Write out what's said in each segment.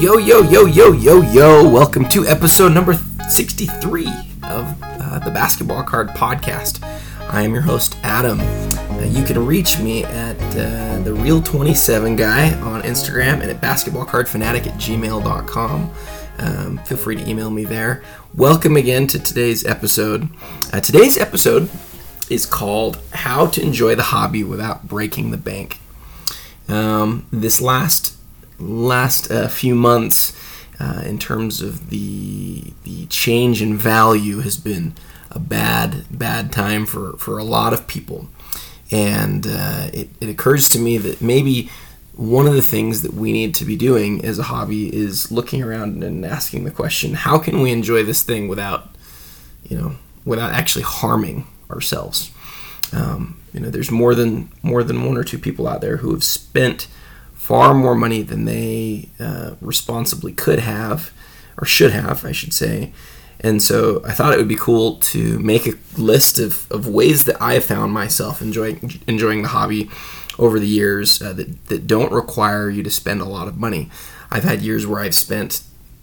Yo, yo, yo, yo, yo, yo. Welcome to episode number 63 of uh, the Basketball Card Podcast. I am your host, Adam. Uh, you can reach me at uh, the Real27 Guy on Instagram and at basketballcardfanatic at gmail.com. Um, feel free to email me there. Welcome again to today's episode. Uh, today's episode is called How to Enjoy the Hobby Without Breaking the Bank. Um, this last last uh, few months, uh, in terms of the the change in value, has been a bad bad time for for a lot of people, and uh, it, it occurs to me that maybe one of the things that we need to be doing as a hobby is looking around and asking the question how can we enjoy this thing without you know without actually harming ourselves? Um, you know there's more than more than one or two people out there who have spent far more money than they uh, responsibly could have or should have i should say and so I thought it would be cool to make a list of, of ways that I have found myself enjoying enjoying the hobby over the years uh, that, that don't require you to spend a lot of money. I've had years where I've spent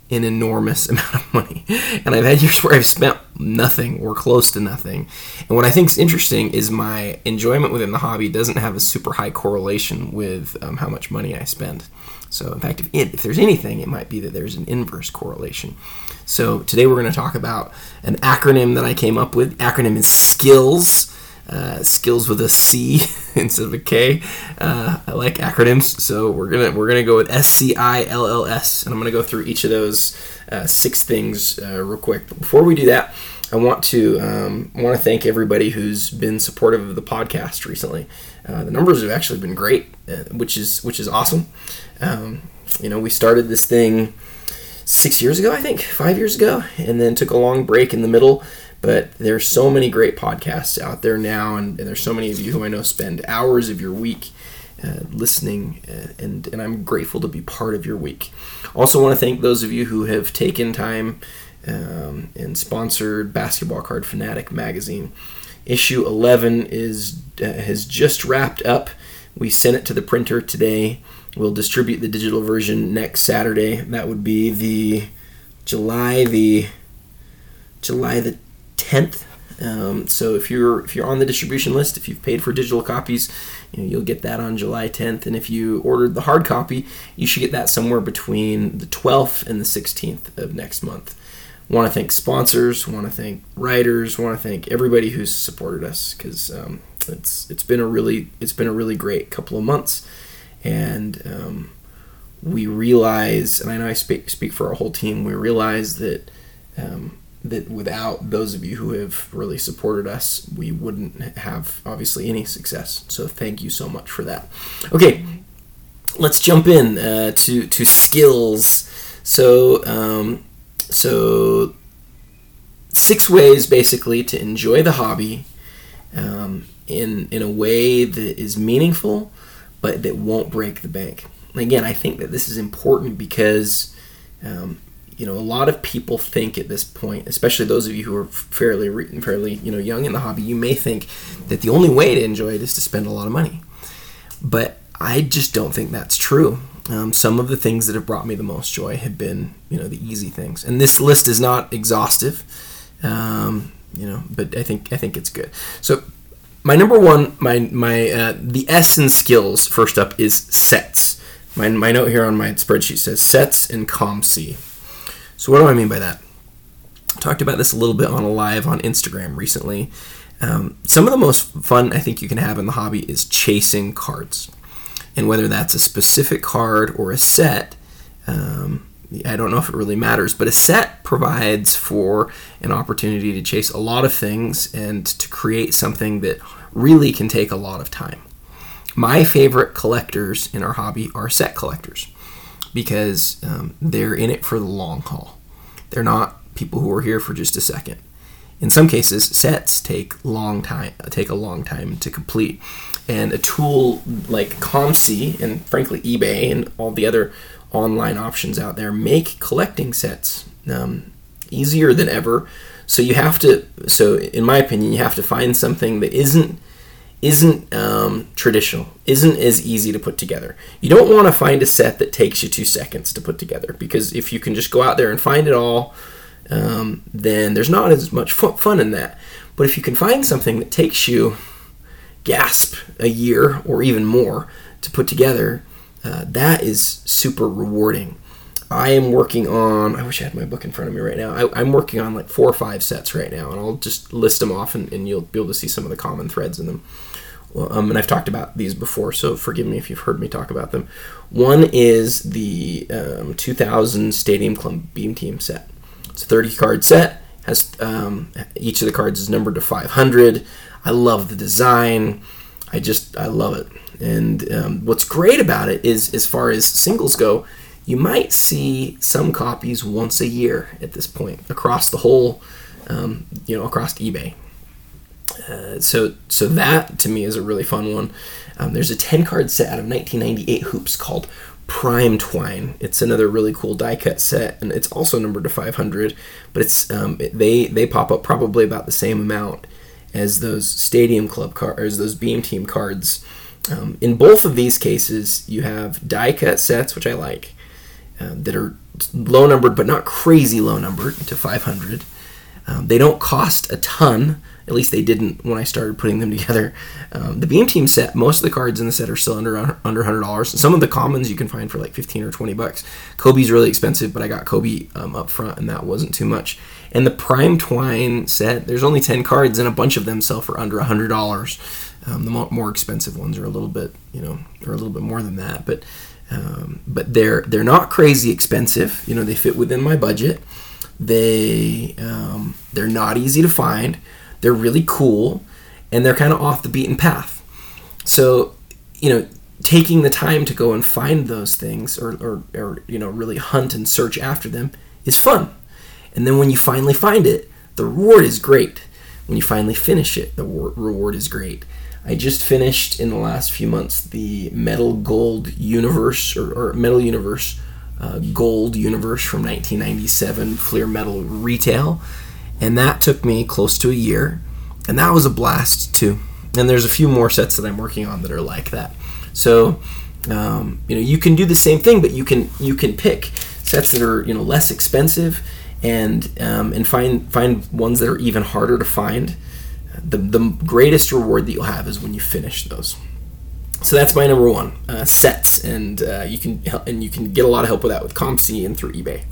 an enormous amount of money, and I've had years where I've spent nothing or close to nothing. And what I think is interesting is my enjoyment within the hobby doesn't have a super high correlation with um, how much money I spend. So, in fact, if, it, if there's anything, it might be that there's an inverse correlation. So, today we're going to talk about an acronym that I came up with. Acronym is SKILLS. Uh, skills with a C instead of a K. Uh, I like acronyms, so we're gonna we're gonna go with S C I L L S, and I'm gonna go through each of those uh, six things uh, real quick. But before we do that, I want to um, want to thank everybody who's been supportive of the podcast recently. Uh, the numbers have actually been great, uh, which is which is awesome. Um, you know, we started this thing six years ago, I think, five years ago, and then took a long break in the middle. But there's so many great podcasts out there now, and, and there's so many of you who I know spend hours of your week uh, listening, uh, and, and I'm grateful to be part of your week. Also, want to thank those of you who have taken time um, and sponsored Basketball Card Fanatic magazine. Issue 11 is uh, has just wrapped up. We sent it to the printer today. We'll distribute the digital version next Saturday. That would be the July the July the 10th. Um, so if you're if you're on the distribution list, if you've paid for digital copies, you know, you'll get that on July 10th. And if you ordered the hard copy, you should get that somewhere between the 12th and the 16th of next month. Want to thank sponsors. Want to thank writers. Want to thank everybody who's supported us because um, it's it's been a really it's been a really great couple of months, and um, we realize, and I know I speak speak for our whole team. We realize that um, that without those of you who have really supported us, we wouldn't have obviously any success. So thank you so much for that. Okay, let's jump in uh, to to skills. So um, so six ways basically to enjoy the hobby um, in in a way that is meaningful, but that won't break the bank. again, I think that this is important because. Um, you know, a lot of people think at this point, especially those of you who are fairly, fairly, you know, young in the hobby, you may think that the only way to enjoy it is to spend a lot of money. But I just don't think that's true. Um, some of the things that have brought me the most joy have been, you know, the easy things. And this list is not exhaustive, um, you know, but I think I think it's good. So my number one, my my uh, the S in skills first up is sets. My, my note here on my spreadsheet says sets and COMC. So what do I mean by that? I talked about this a little bit on a live on Instagram recently. Um, some of the most fun I think you can have in the hobby is chasing cards, and whether that's a specific card or a set. Um, I don't know if it really matters, but a set provides for an opportunity to chase a lot of things and to create something that really can take a lot of time. My favorite collectors in our hobby are set collectors because um, they're in it for the long haul. They're not people who are here for just a second. In some cases, sets take long time take a long time to complete, and a tool like COMC and frankly eBay and all the other online options out there make collecting sets um, easier than ever. So you have to, so in my opinion, you have to find something that isn't isn't um, traditional, isn't as easy to put together. You don't want to find a set that takes you two seconds to put together because if you can just go out there and find it all, um, then there's not as much fun in that. But if you can find something that takes you, gasp, a year or even more to put together, uh, that is super rewarding. I am working on. I wish I had my book in front of me right now. I, am working on like four or five sets right now, and I'll just list them off, and, and you'll be able to see some of the common threads in them. Um, and I've talked about these before, so forgive me if you've heard me talk about them. One is the um, 2000 Stadium Club Beam Team set. It's a 30 card set. Has um, each of the cards is numbered to 500. I love the design. I just I love it. And um, what's great about it is, as far as singles go, you might see some copies once a year at this point across the whole, um, you know, across eBay. Uh, so, so that to me is a really fun one. Um, there's a 10 card set out of 1998 hoops called Prime Twine. It's another really cool die cut set, and it's also numbered to 500. But it's um, they they pop up probably about the same amount as those Stadium Club cards, those Beam Team cards. Um, in both of these cases, you have die cut sets, which I like, uh, that are low numbered but not crazy low numbered to 500. Um, they don't cost a ton. At least they didn't when I started putting them together. Um, the Beam Team set, most of the cards in the set are still under under hundred dollars. Some of the commons you can find for like fifteen or twenty bucks. Kobe's really expensive, but I got Kobe um, up front, and that wasn't too much. And the Prime Twine set, there's only ten cards, and a bunch of them sell for under hundred dollars. Um, the more expensive ones are a little bit, you know, are a little bit more than that, but um, but they're they're not crazy expensive. You know, they fit within my budget. They um, they're not easy to find. They're really cool, and they're kind of off the beaten path. So, you know, taking the time to go and find those things, or, or, or you know, really hunt and search after them, is fun. And then when you finally find it, the reward is great. When you finally finish it, the reward is great. I just finished in the last few months the Metal Gold Universe or, or Metal Universe uh, Gold Universe from 1997 Fleer Metal Retail, and that took me close to a year, and that was a blast too. And there's a few more sets that I'm working on that are like that. So um, you know you can do the same thing, but you can you can pick sets that are you know less expensive and um, and find find ones that are even harder to find the, the greatest reward that you'll have is when you finish those. So that's my number one uh, sets, and uh, you can and you can get a lot of help with that with COMC and through eBay.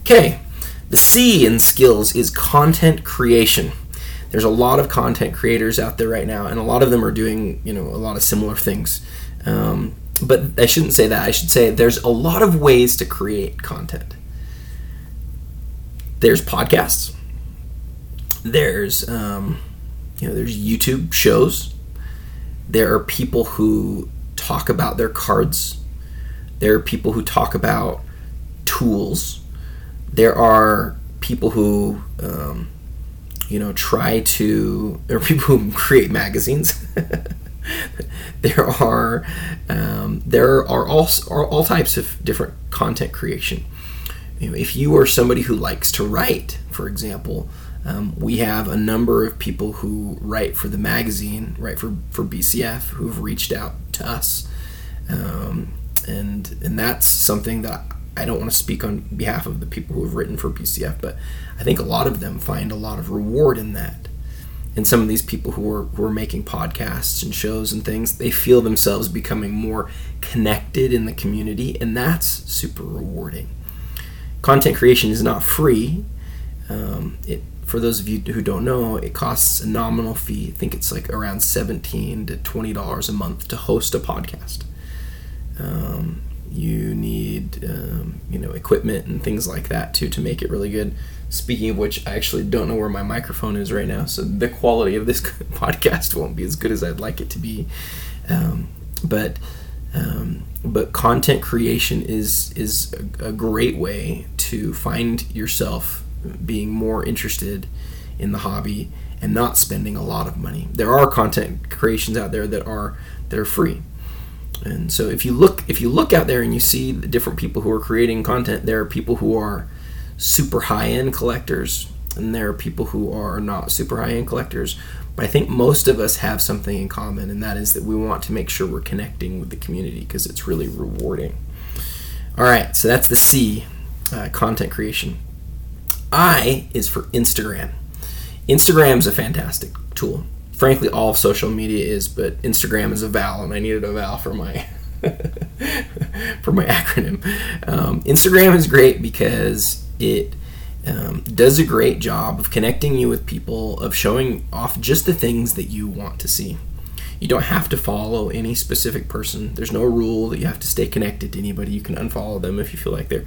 Okay, the C in skills is content creation. There's a lot of content creators out there right now, and a lot of them are doing you know a lot of similar things. Um, but I shouldn't say that. I should say there's a lot of ways to create content. There's podcasts. There's um, you know, there's YouTube shows. There are people who talk about their cards. There are people who talk about tools. There are people who, um, you know, try to. There are people who create magazines. there are um, there are all are all types of different content creation. You know, if you are somebody who likes to write, for example, um, we have a number of people who write for the magazine, write for, for BCF, who've reached out to us. Um, and, and that's something that I don't want to speak on behalf of the people who have written for BCF, but I think a lot of them find a lot of reward in that. And some of these people who are, who are making podcasts and shows and things, they feel themselves becoming more connected in the community, and that's super rewarding. Content creation is not free. Um, it for those of you who don't know, it costs a nominal fee. I think it's like around seventeen to twenty dollars a month to host a podcast. Um, you need um, you know equipment and things like that too to make it really good. Speaking of which, I actually don't know where my microphone is right now, so the quality of this podcast won't be as good as I'd like it to be. Um, but um, but content creation is is a, a great way to find yourself being more interested in the hobby and not spending a lot of money. There are content creations out there that are that are free. And so if you look if you look out there and you see the different people who are creating content, there are people who are super high-end collectors and there are people who are not super high-end collectors, But I think most of us have something in common, and that is that we want to make sure we're connecting with the community because it's really rewarding. All right, so that's the C, uh, content creation. I is for Instagram. Instagram is a fantastic tool. Frankly, all of social media is, but Instagram is a vowel, and I needed a vowel for my for my acronym. Um, Instagram is great because it um, does a great job of connecting you with people, of showing off just the things that you want to see. You don't have to follow any specific person. There's no rule that you have to stay connected to anybody. You can unfollow them if you feel like they're,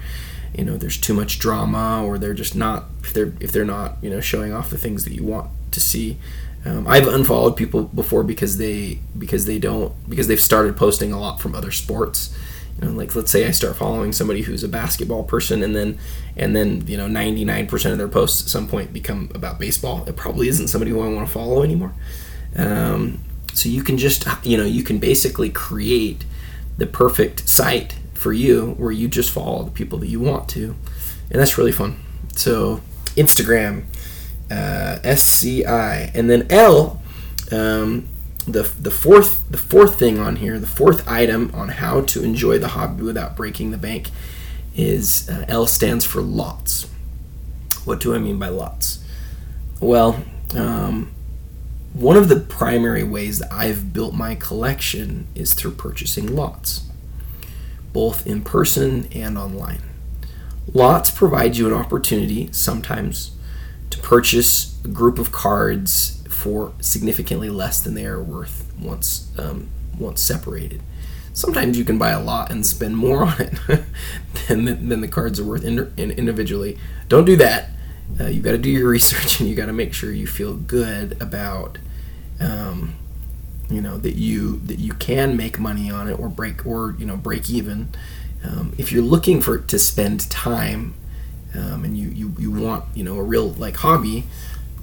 you know, there's too much drama or they're just not if they're if they're not you know showing off the things that you want to see. Um, I've unfollowed people before because they because they don't because they've started posting a lot from other sports you know, like let's say I start following somebody who's a basketball person, and then and then you know 99% of their posts at some point become about baseball. It probably isn't somebody who I want to follow anymore. Um, so you can just you know you can basically create the perfect site for you where you just follow the people that you want to, and that's really fun. So Instagram, uh, SCI, and then L. Um, the the fourth the fourth thing on here, the fourth item on how to enjoy the hobby without breaking the bank, is uh, L stands for lots. What do I mean by lots? Well, um, one of the primary ways that I've built my collection is through purchasing lots, both in person and online. Lots provide you an opportunity sometimes to purchase a group of cards for significantly less than they are worth once um, once separated. Sometimes you can buy a lot and spend more on it than, the, than the cards are worth in, in individually. Don't do that. Uh, you got to do your research and you got to make sure you feel good about um, you know that you that you can make money on it or break or you know break even. Um, if you're looking for to spend time um, and you, you you want you know a real like hobby,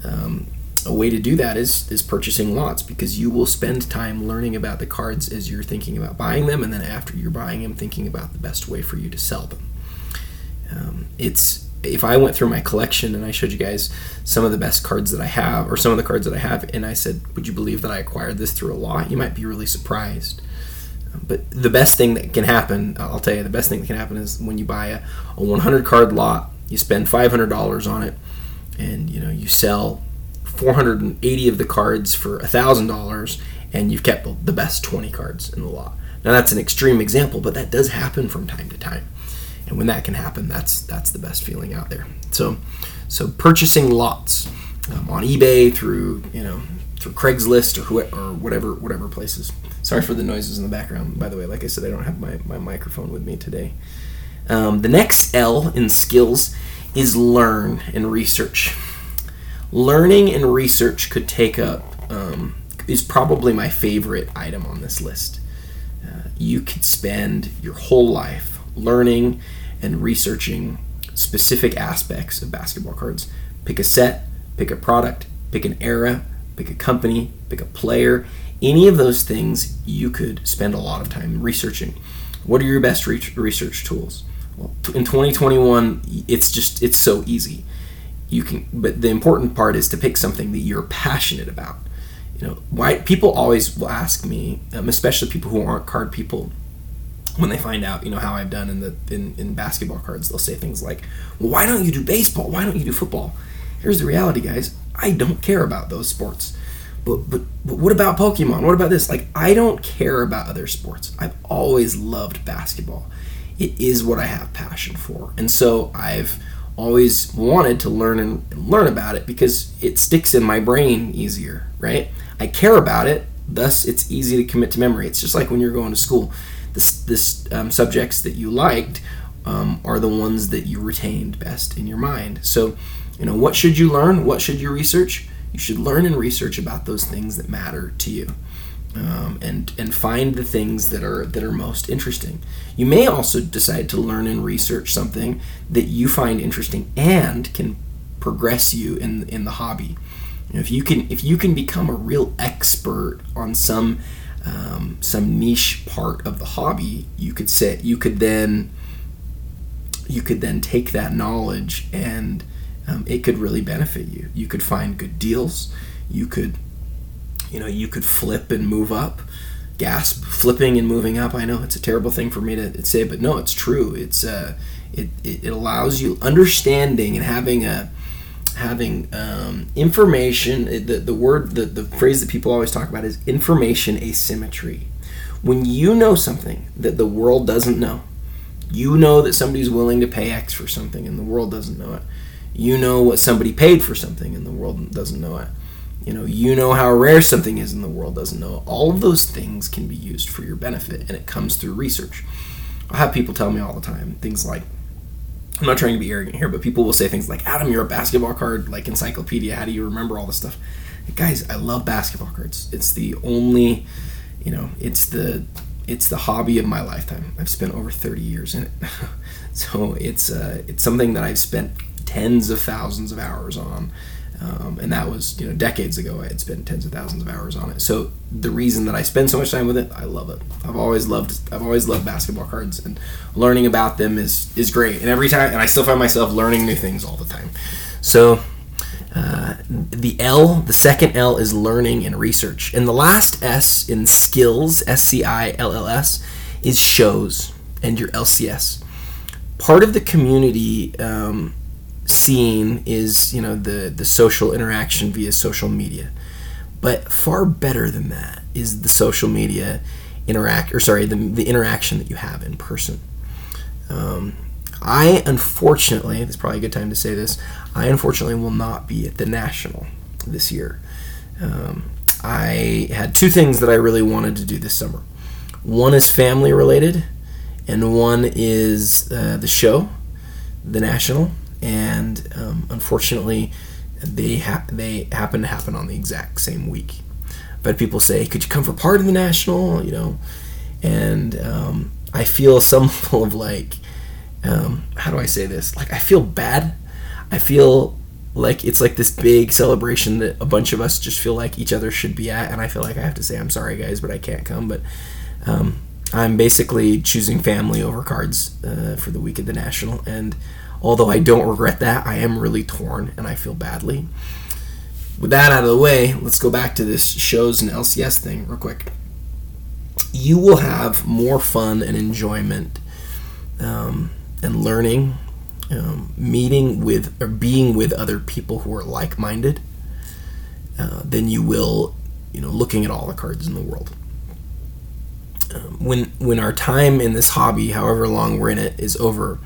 um, a way to do that is is purchasing lots because you will spend time learning about the cards as you're thinking about buying them, and then after you're buying them, thinking about the best way for you to sell them. Um, it's if I went through my collection and I showed you guys some of the best cards that I have, or some of the cards that I have, and I said, "Would you believe that I acquired this through a lot?" You might be really surprised. But the best thing that can happen, I'll tell you, the best thing that can happen is when you buy a, a 100 card lot, you spend $500 on it, and you know you sell 480 of the cards for $1,000 and you've kept the best 20 cards in the lot. Now that's an extreme example, but that does happen from time to time. And when that can happen, that's that's the best feeling out there. So so purchasing lots um, on eBay through, you know, through Craigslist or who, or whatever whatever places. Sorry for the noises in the background. By the way, like I said, I don't have my, my microphone with me today. Um, the next L in skills is learn and research learning and research could take up um, is probably my favorite item on this list. Uh, you could spend your whole life learning and researching specific aspects of basketball cards. Pick a set, pick a product, pick an era, pick a company, pick a player. Any of those things you could spend a lot of time researching. What are your best research tools? Well, in 2021, it's just it's so easy you can but the important part is to pick something that you're passionate about you know why people always will ask me um, especially people who aren't card people when they find out you know how i've done in the in, in basketball cards they'll say things like well, why don't you do baseball? Why don't you do football? Here's the reality guys. I don't care about those sports. But, but but what about pokemon? What about this? Like i don't care about other sports. I've always loved basketball. It is what i have passion for. And so i've always wanted to learn and learn about it because it sticks in my brain easier, right? I care about it, thus it's easy to commit to memory. It's just like when you're going to school. This, this um, subjects that you liked um, are the ones that you retained best in your mind. So, you know, what should you learn? What should you research? You should learn and research about those things that matter to you um, and and find the things that are that are most interesting. You may also decide to learn and research something that you find interesting and can progress you in in the hobby. You know, if you can if you can become a real expert on some um, some niche part of the hobby, you could say you could then you could then take that knowledge and um, it could really benefit you. You could find good deals. You could you know, you could flip and move up. Gasp, flipping and moving up. I know it's a terrible thing for me to say, but no, it's true. It's uh, it, it allows you understanding and having a having um, information. The, the word, the, the phrase that people always talk about is information asymmetry. When you know something that the world doesn't know, you know that somebody's willing to pay X for something and the world doesn't know it. You know what somebody paid for something and the world doesn't know it. You know, you know how rare something is and the world doesn't know. It. All of those things can be used for your benefit and it comes through research. I have people tell me all the time things like, I'm not trying to be arrogant here, but people will say things like, Adam, you're a basketball card like encyclopedia. How do you remember all this stuff? Guys, I love basketball cards. It's the only, you know, it's the it's the hobby of my lifetime. I've spent over 30 years in it. so it's uh, it's something that I've spent tens of thousands of hours on. Um, and that was you know decades ago. I had spent tens of thousands of hours on it. So the reason that I spend so much time with it, I love it. I've always loved I've always loved basketball cards, and learning about them is is great. And every time, and I still find myself learning new things all the time. So uh, the L, the second L is learning and research, and the last S in skills, S C I L L S, is shows and your LCS. Part of the community. Um, seeing is you know the the social interaction via social media. But far better than that is the social media interact or sorry the, the interaction that you have in person. Um, i unfortunately it's probably a good time to say this i unfortunately will not be at the national this year. Um, i had two things that i really wanted to do this summer. One is family related and one is uh, the show the national and um, unfortunately, they they happen to happen on the exact same week. I've people say, "Could you come for part of the national?" You know, and um, I feel some level of like, um, how do I say this? Like I feel bad. I feel like it's like this big celebration that a bunch of us just feel like each other should be at, and I feel like I have to say, "I'm sorry, guys, but I can't come." But um, I'm basically choosing family over cards uh, for the week of the national, and Although I don't regret that, I am really torn and I feel badly. With that out of the way, let's go back to this shows and LCS thing real quick. You will have more fun and enjoyment um, and learning, um, meeting with or being with other people who are like-minded uh, than you will, you know, looking at all the cards in the world. Um, when when our time in this hobby, however long we're in it, is over,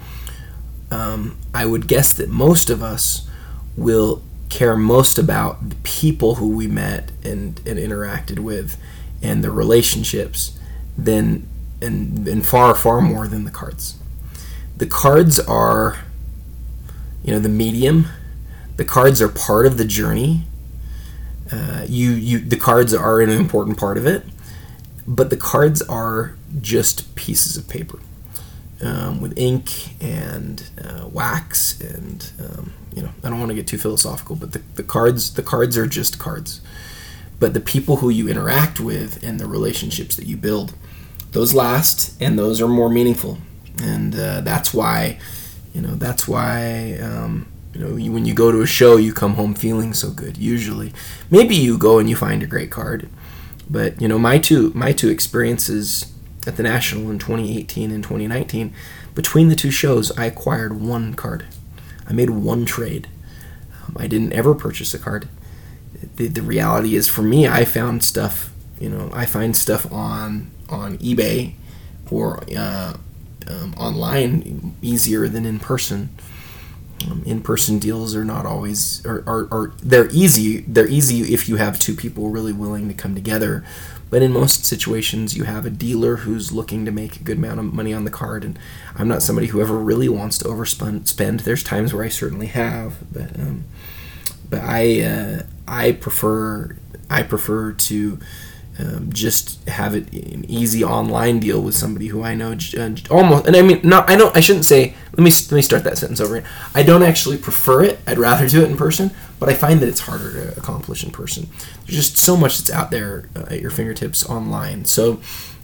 um, I would guess that most of us will care most about the people who we met and, and interacted with and the relationships than and, and far far more than the cards. The cards are you know the medium. The cards are part of the journey. Uh, you you the cards are an important part of it but the cards are just pieces of paper um, with ink and uh, wax and um, you know I don't want to get too philosophical, but the, the cards the cards are just cards. But the people who you interact with and the relationships that you build, those last and those are more meaningful, and uh, that's why you know that's why um, you know you, when you go to a show you come home feeling so good. Usually, maybe you go and you find a great card, but you know my two my two experiences at the National in 2018 and 2019, between the two shows, I acquired one card. I made one trade. Um, I didn't ever purchase a card. The, the reality is, for me, I found stuff. You know, I find stuff on on eBay or uh, um, online easier than in person. Um, in-person deals are not always are, are, are they're easy they're easy if you have two people really willing to come together but in most situations, you have a dealer who's looking to make a good amount of money on the card. And I'm not somebody who ever really wants to overspend. There's times where I certainly have, but um, but I uh, I prefer I prefer to um, just have it an easy online deal with somebody who I know uh, almost. And I mean, not I don't. I shouldn't say. Let me let me start that sentence over. Again. I don't actually prefer it. I'd rather do it in person, but I find that it's harder to accomplish in person. There's just so much that's out there uh, at your fingertips online. So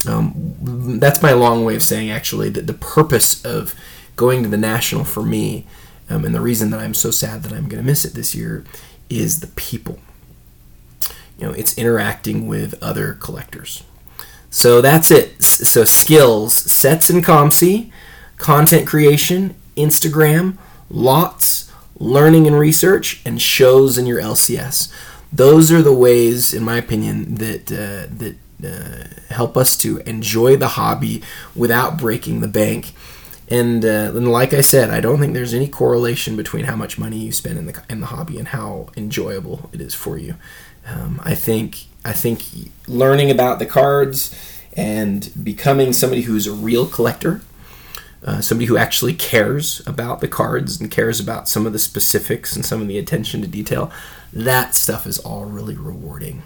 um, that's my long way of saying actually that the purpose of going to the national for me, um, and the reason that I'm so sad that I'm going to miss it this year, is the people you know, it's interacting with other collectors. So that's it. So skills, sets and COMC, content creation, Instagram, lots, learning and research, and shows in your LCS. Those are the ways, in my opinion, that uh, that uh, help us to enjoy the hobby without breaking the bank. And, uh, and like I said, I don't think there's any correlation between how much money you spend in the in the hobby and how enjoyable it is for you. Um, I think I think learning about the cards and becoming somebody who's a real collector, uh, somebody who actually cares about the cards and cares about some of the specifics and some of the attention to detail, that stuff is all really rewarding.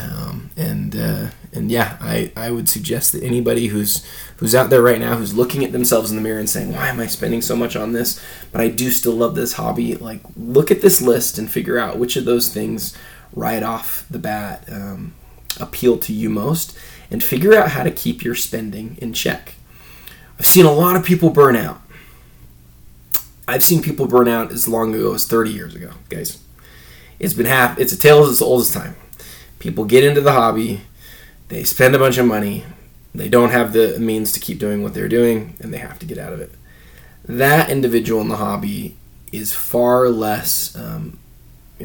Um, and uh, and yeah, I, I would suggest that anybody who's who's out there right now who's looking at themselves in the mirror and saying, why am I spending so much on this? But I do still love this hobby. Like, look at this list and figure out which of those things right off the bat um, appeal to you most, and figure out how to keep your spending in check. I've seen a lot of people burn out. I've seen people burn out as long ago as 30 years ago, guys. It's been half. It's a tale as old as time people get into the hobby, they spend a bunch of money, they don't have the means to keep doing what they're doing, and they have to get out of it. That individual in the hobby is far less um,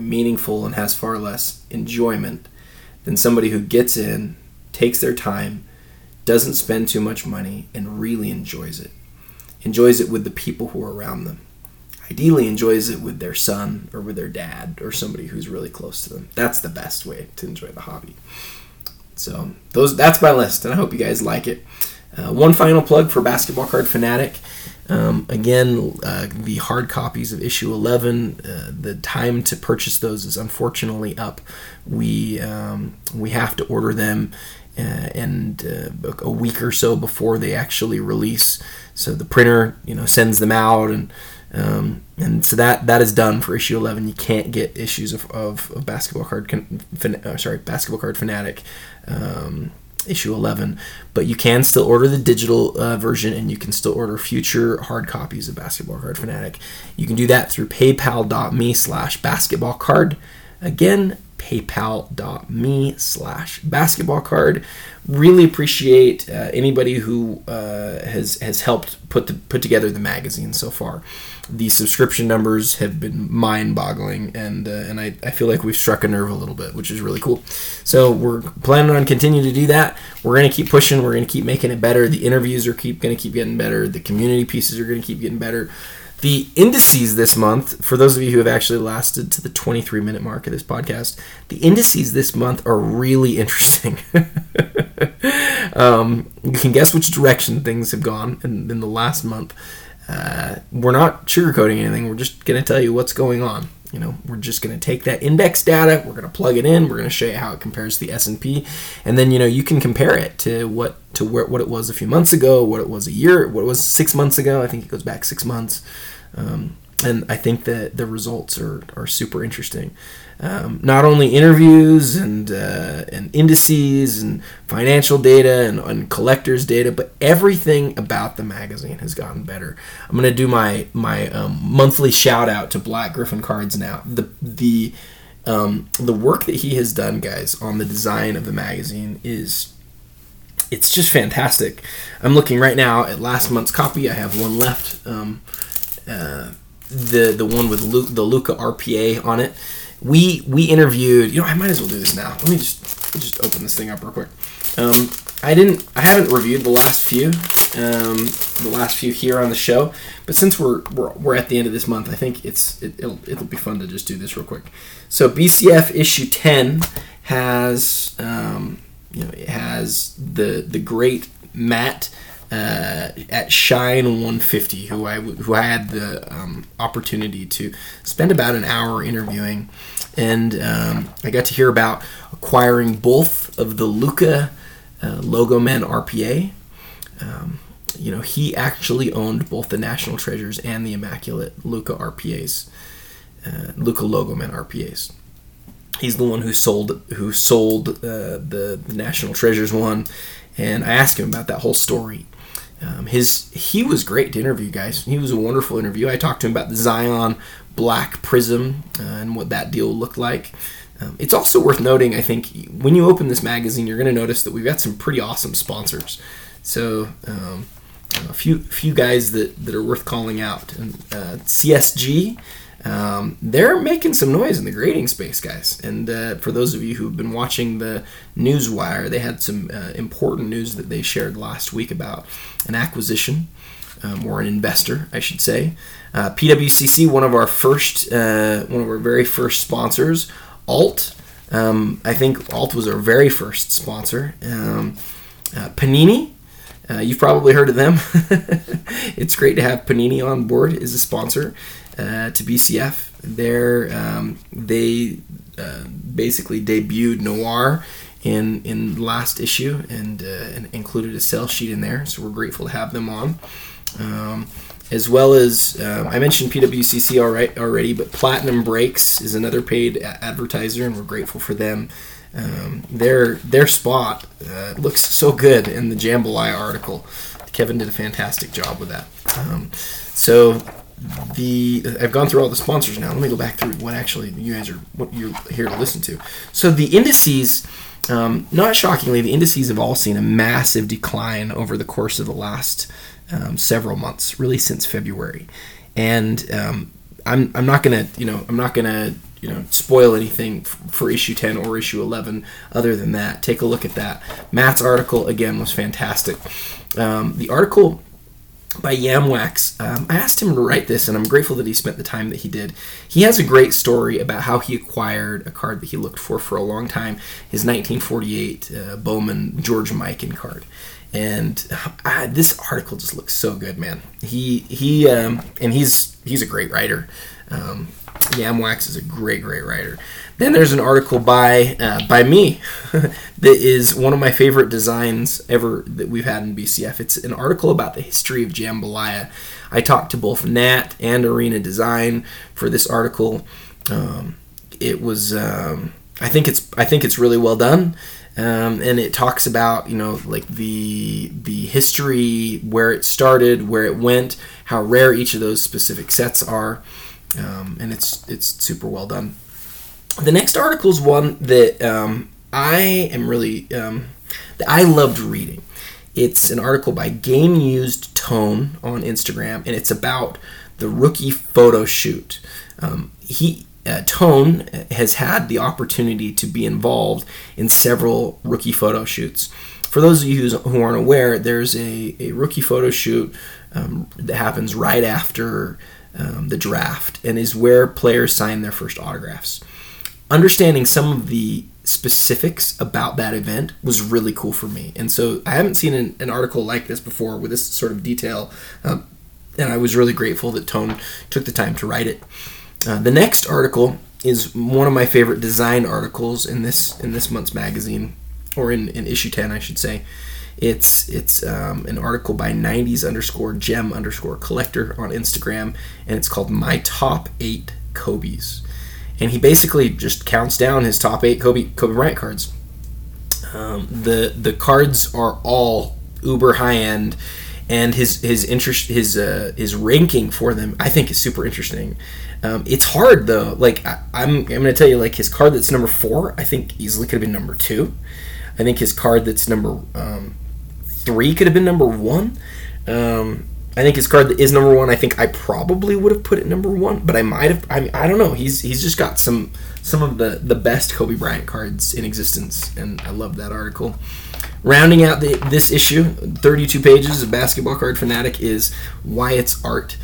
meaningful and has far less enjoyment than somebody who gets in, takes their time, doesn't spend too much money, and really enjoys it. Enjoys it with the people who are around them ideally enjoys it with their son or with their dad or somebody who's really close to them. That's the best way to enjoy the hobby. So those that's my list, and I hope you guys like it. Uh, one final plug for Basketball Card Fanatic. Um, again, uh, the hard copies of issue 11. Uh, the time to purchase those is unfortunately up. We um, we have to order them, uh, and uh, a week or so before they actually release. So the printer, you know, sends them out and um, and so that that is done for issue 11. You can't get issues of, of, of basketball card, fin, uh, sorry, basketball card fanatic um, issue 11, but you can still order the digital uh, version, and you can still order future hard copies of basketball card fanatic. You can do that through PayPal.me/slash basketball card. Again, paypal.me slash basketball card really appreciate uh, anybody who uh, has has helped put the, put together the magazine so far the subscription numbers have been mind-boggling and uh, and I, I feel like we've struck a nerve a little bit which is really cool. So we're planning on continuing to do that. We're going to keep pushing. We're going to keep making it better. The interviews are keep going to keep getting better. The community pieces are going to keep getting better. The indices this month, for those of you who have actually lasted to the 23 minute mark of this podcast, the indices this month are really interesting. um, you can guess which direction things have gone in, in the last month. Uh, we're not sugarcoating anything. We're just going to tell you what's going on. You know, we're just going to take that index data, we're going to plug it in, we're going to show you how it compares to the S&P, and then you know you can compare it to what to where, what it was a few months ago, what it was a year, what it was six months ago. I think it goes back six months. Um, and I think that the results are, are super interesting. Um, not only interviews and uh, and indices and financial data and, and, collectors data, but everything about the magazine has gotten better. I'm gonna do my my um, monthly shout out to Black Griffin Cards now. The the um, the work that he has done, guys, on the design of the magazine is it's just fantastic. I'm looking right now at last month's copy. I have one left. Um, uh, the the one with Luke, the Luka RPA on it. We we interviewed. You know, I might as well do this now. Let me just just open this thing up real quick. Um, I didn't. I haven't reviewed the last few, um, the last few here on the show. But since we're, we're we're at the end of this month, I think it's it, will it'll be fun to just do this real quick. So BCF issue ten has um, you know it has the the great Matt uh, at Shine 150, who I who I had the um, opportunity to spend about an hour interviewing, and um, I got to hear about acquiring both of the Luka uh, Logoman RPA. Um, you know, he actually owned both the National Treasures and the Immaculate Luka RPAs, uh, Luka Logoman RPAs. He's the one who sold who sold uh, the, the National Treasures one, and I asked him about that whole story um, his he was great to interview, guys. He was a wonderful interview. I talked to him about the Zion Black Prism uh, and what that deal looked like. Um, it's also worth noting, I think, when you open this magazine, you're going to notice that we've got some pretty awesome sponsors. So, um, a few few guys that, that are worth calling out. And uh, CSG, um, they're making some noise in the grading space, guys. And uh, for those of you who've been watching the Newswire, they had some uh, important news that they shared last week about an acquisition um, or an investor, I should say. Uh, PWCC, one of our first, uh, one of our very first sponsors, Alt. Um, I think Alt was our very first sponsor. Um, uh, Panini, uh, you've probably heard of them. it's great to have Panini on board as a sponsor uh, to BCF. They're, um, they uh, basically debuted Noir in in last issue and, uh, and, included a sell sheet in there. So we're grateful to have them on. Um, as well as uh, I mentioned PWCC already, but Platinum Breaks is another paid advertiser, and we're grateful for them. Um, their their spot uh, looks so good in the Jambalaya article. Kevin did a fantastic job with that. Um, so the I've gone through all the sponsors now. Let me go back through what actually you guys are what you're here to listen to. So the indices. Um, not shockingly, the indices have all seen a massive decline over the course of the last um, several months, really since February. And um, I'm, I'm not gonna you know I'm not gonna you know spoil anything f- for issue 10 or issue 11 other than that take a look at that matt's article again was fantastic um, the article by Yamwax. Um, I asked him to write this, and I'm grateful that he spent the time that he did. He has a great story about how he acquired a card that he looked for for a long time his 1948 uh, Bowman George Mikan card and uh, this article just looks so good, man. He he um, and he's he's a great writer. Um, Yamwax is a great great writer. Then there's an article by uh, by me that is one of my favorite designs ever that we've had in BCF. It's an article about the history of Jambalaya. I talked to both Nat and Arena Design for this article. Um, it was um, I think it's I think it's really well done. Um, and it talks about you know like the the history where it started where it went how rare each of those specific sets are um, and it's it's super well done the next article is one that um, i am really um, that i loved reading it's an article by game used tone on instagram and it's about the rookie photo shoot um, he uh, Tone has had the opportunity to be involved in several rookie photo shoots. For those of you who aren't aware, there's a, a rookie photo shoot um, that happens right after um, the draft and is where players sign their first autographs. Understanding some of the specifics about that event was really cool for me. And so I haven't seen an, an article like this before with this sort of detail. Um, and I was really grateful that Tone took the time to write it. Uh, the next article is one of my favorite design articles in this in this month's magazine, or in, in issue ten, I should say. It's it's um, an article by 90s underscore gem underscore collector on Instagram, and it's called My Top Eight Kobe's, and he basically just counts down his top eight Kobe Kobe Bryant cards. Um, the the cards are all uber high end and his his interest his uh, his ranking for them I think is super interesting. Um, it's hard though. Like I, am I'm, I'm gonna tell you like his card that's number four I think easily could have been number two. I think his card that's number um, three could have been number one. Um, I think his card is number one. I think I probably would have put it number one, but I might have. I mean, I don't know. He's he's just got some some of the the best Kobe Bryant cards in existence, and I love that article. Rounding out the, this issue, 32 pages of Basketball Card Fanatic is Wyatt's Art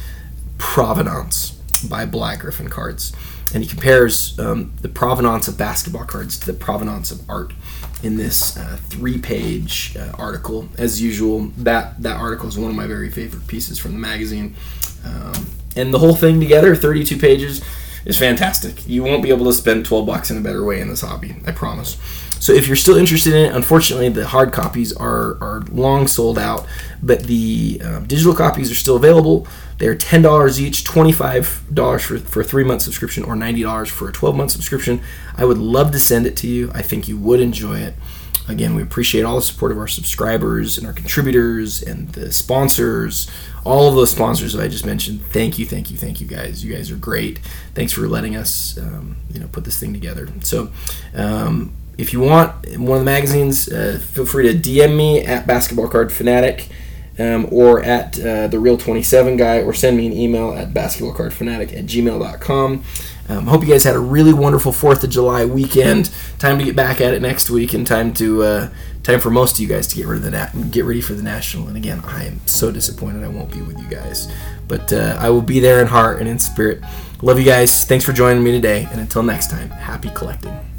Provenance by Black Griffin Cards. And he compares um, the provenance of basketball cards to the provenance of art in this uh, three-page uh, article. As usual, that that article is one of my very favorite pieces from the magazine. Um, and the whole thing together, 32 pages, is fantastic. You won't be able to spend 12 bucks in a better way in this hobby, I promise. So if you're still interested in it, unfortunately the hard copies are, are long sold out, but the um, digital copies are still available. They're $10 each, $25 for, for a three month subscription, or $90 for a 12 month subscription. I would love to send it to you. I think you would enjoy it. again, we appreciate all the support of our subscribers and our contributors and the sponsors. All of those sponsors that I just mentioned. Thank you, thank you, thank you, guys. You guys are great. Thanks for letting us, um, you know, put this thing together. So, um, if you want one of the magazines, uh, feel free to DM me at Basketball Card Fanatic um, or at uh, the Real 27 Guy, or send me an email at basketballcardfanatic at gmail.com. Um, hope you guys had a really wonderful Fourth of July weekend. Time to get back at it next week, and time to uh, time for most of you guys to get rid of the nat- get ready for the national. And again, I am so disappointed I won't be with you guys, but uh, I will be there in heart and in spirit. Love you guys. Thanks for joining me today, and until next time, happy collecting.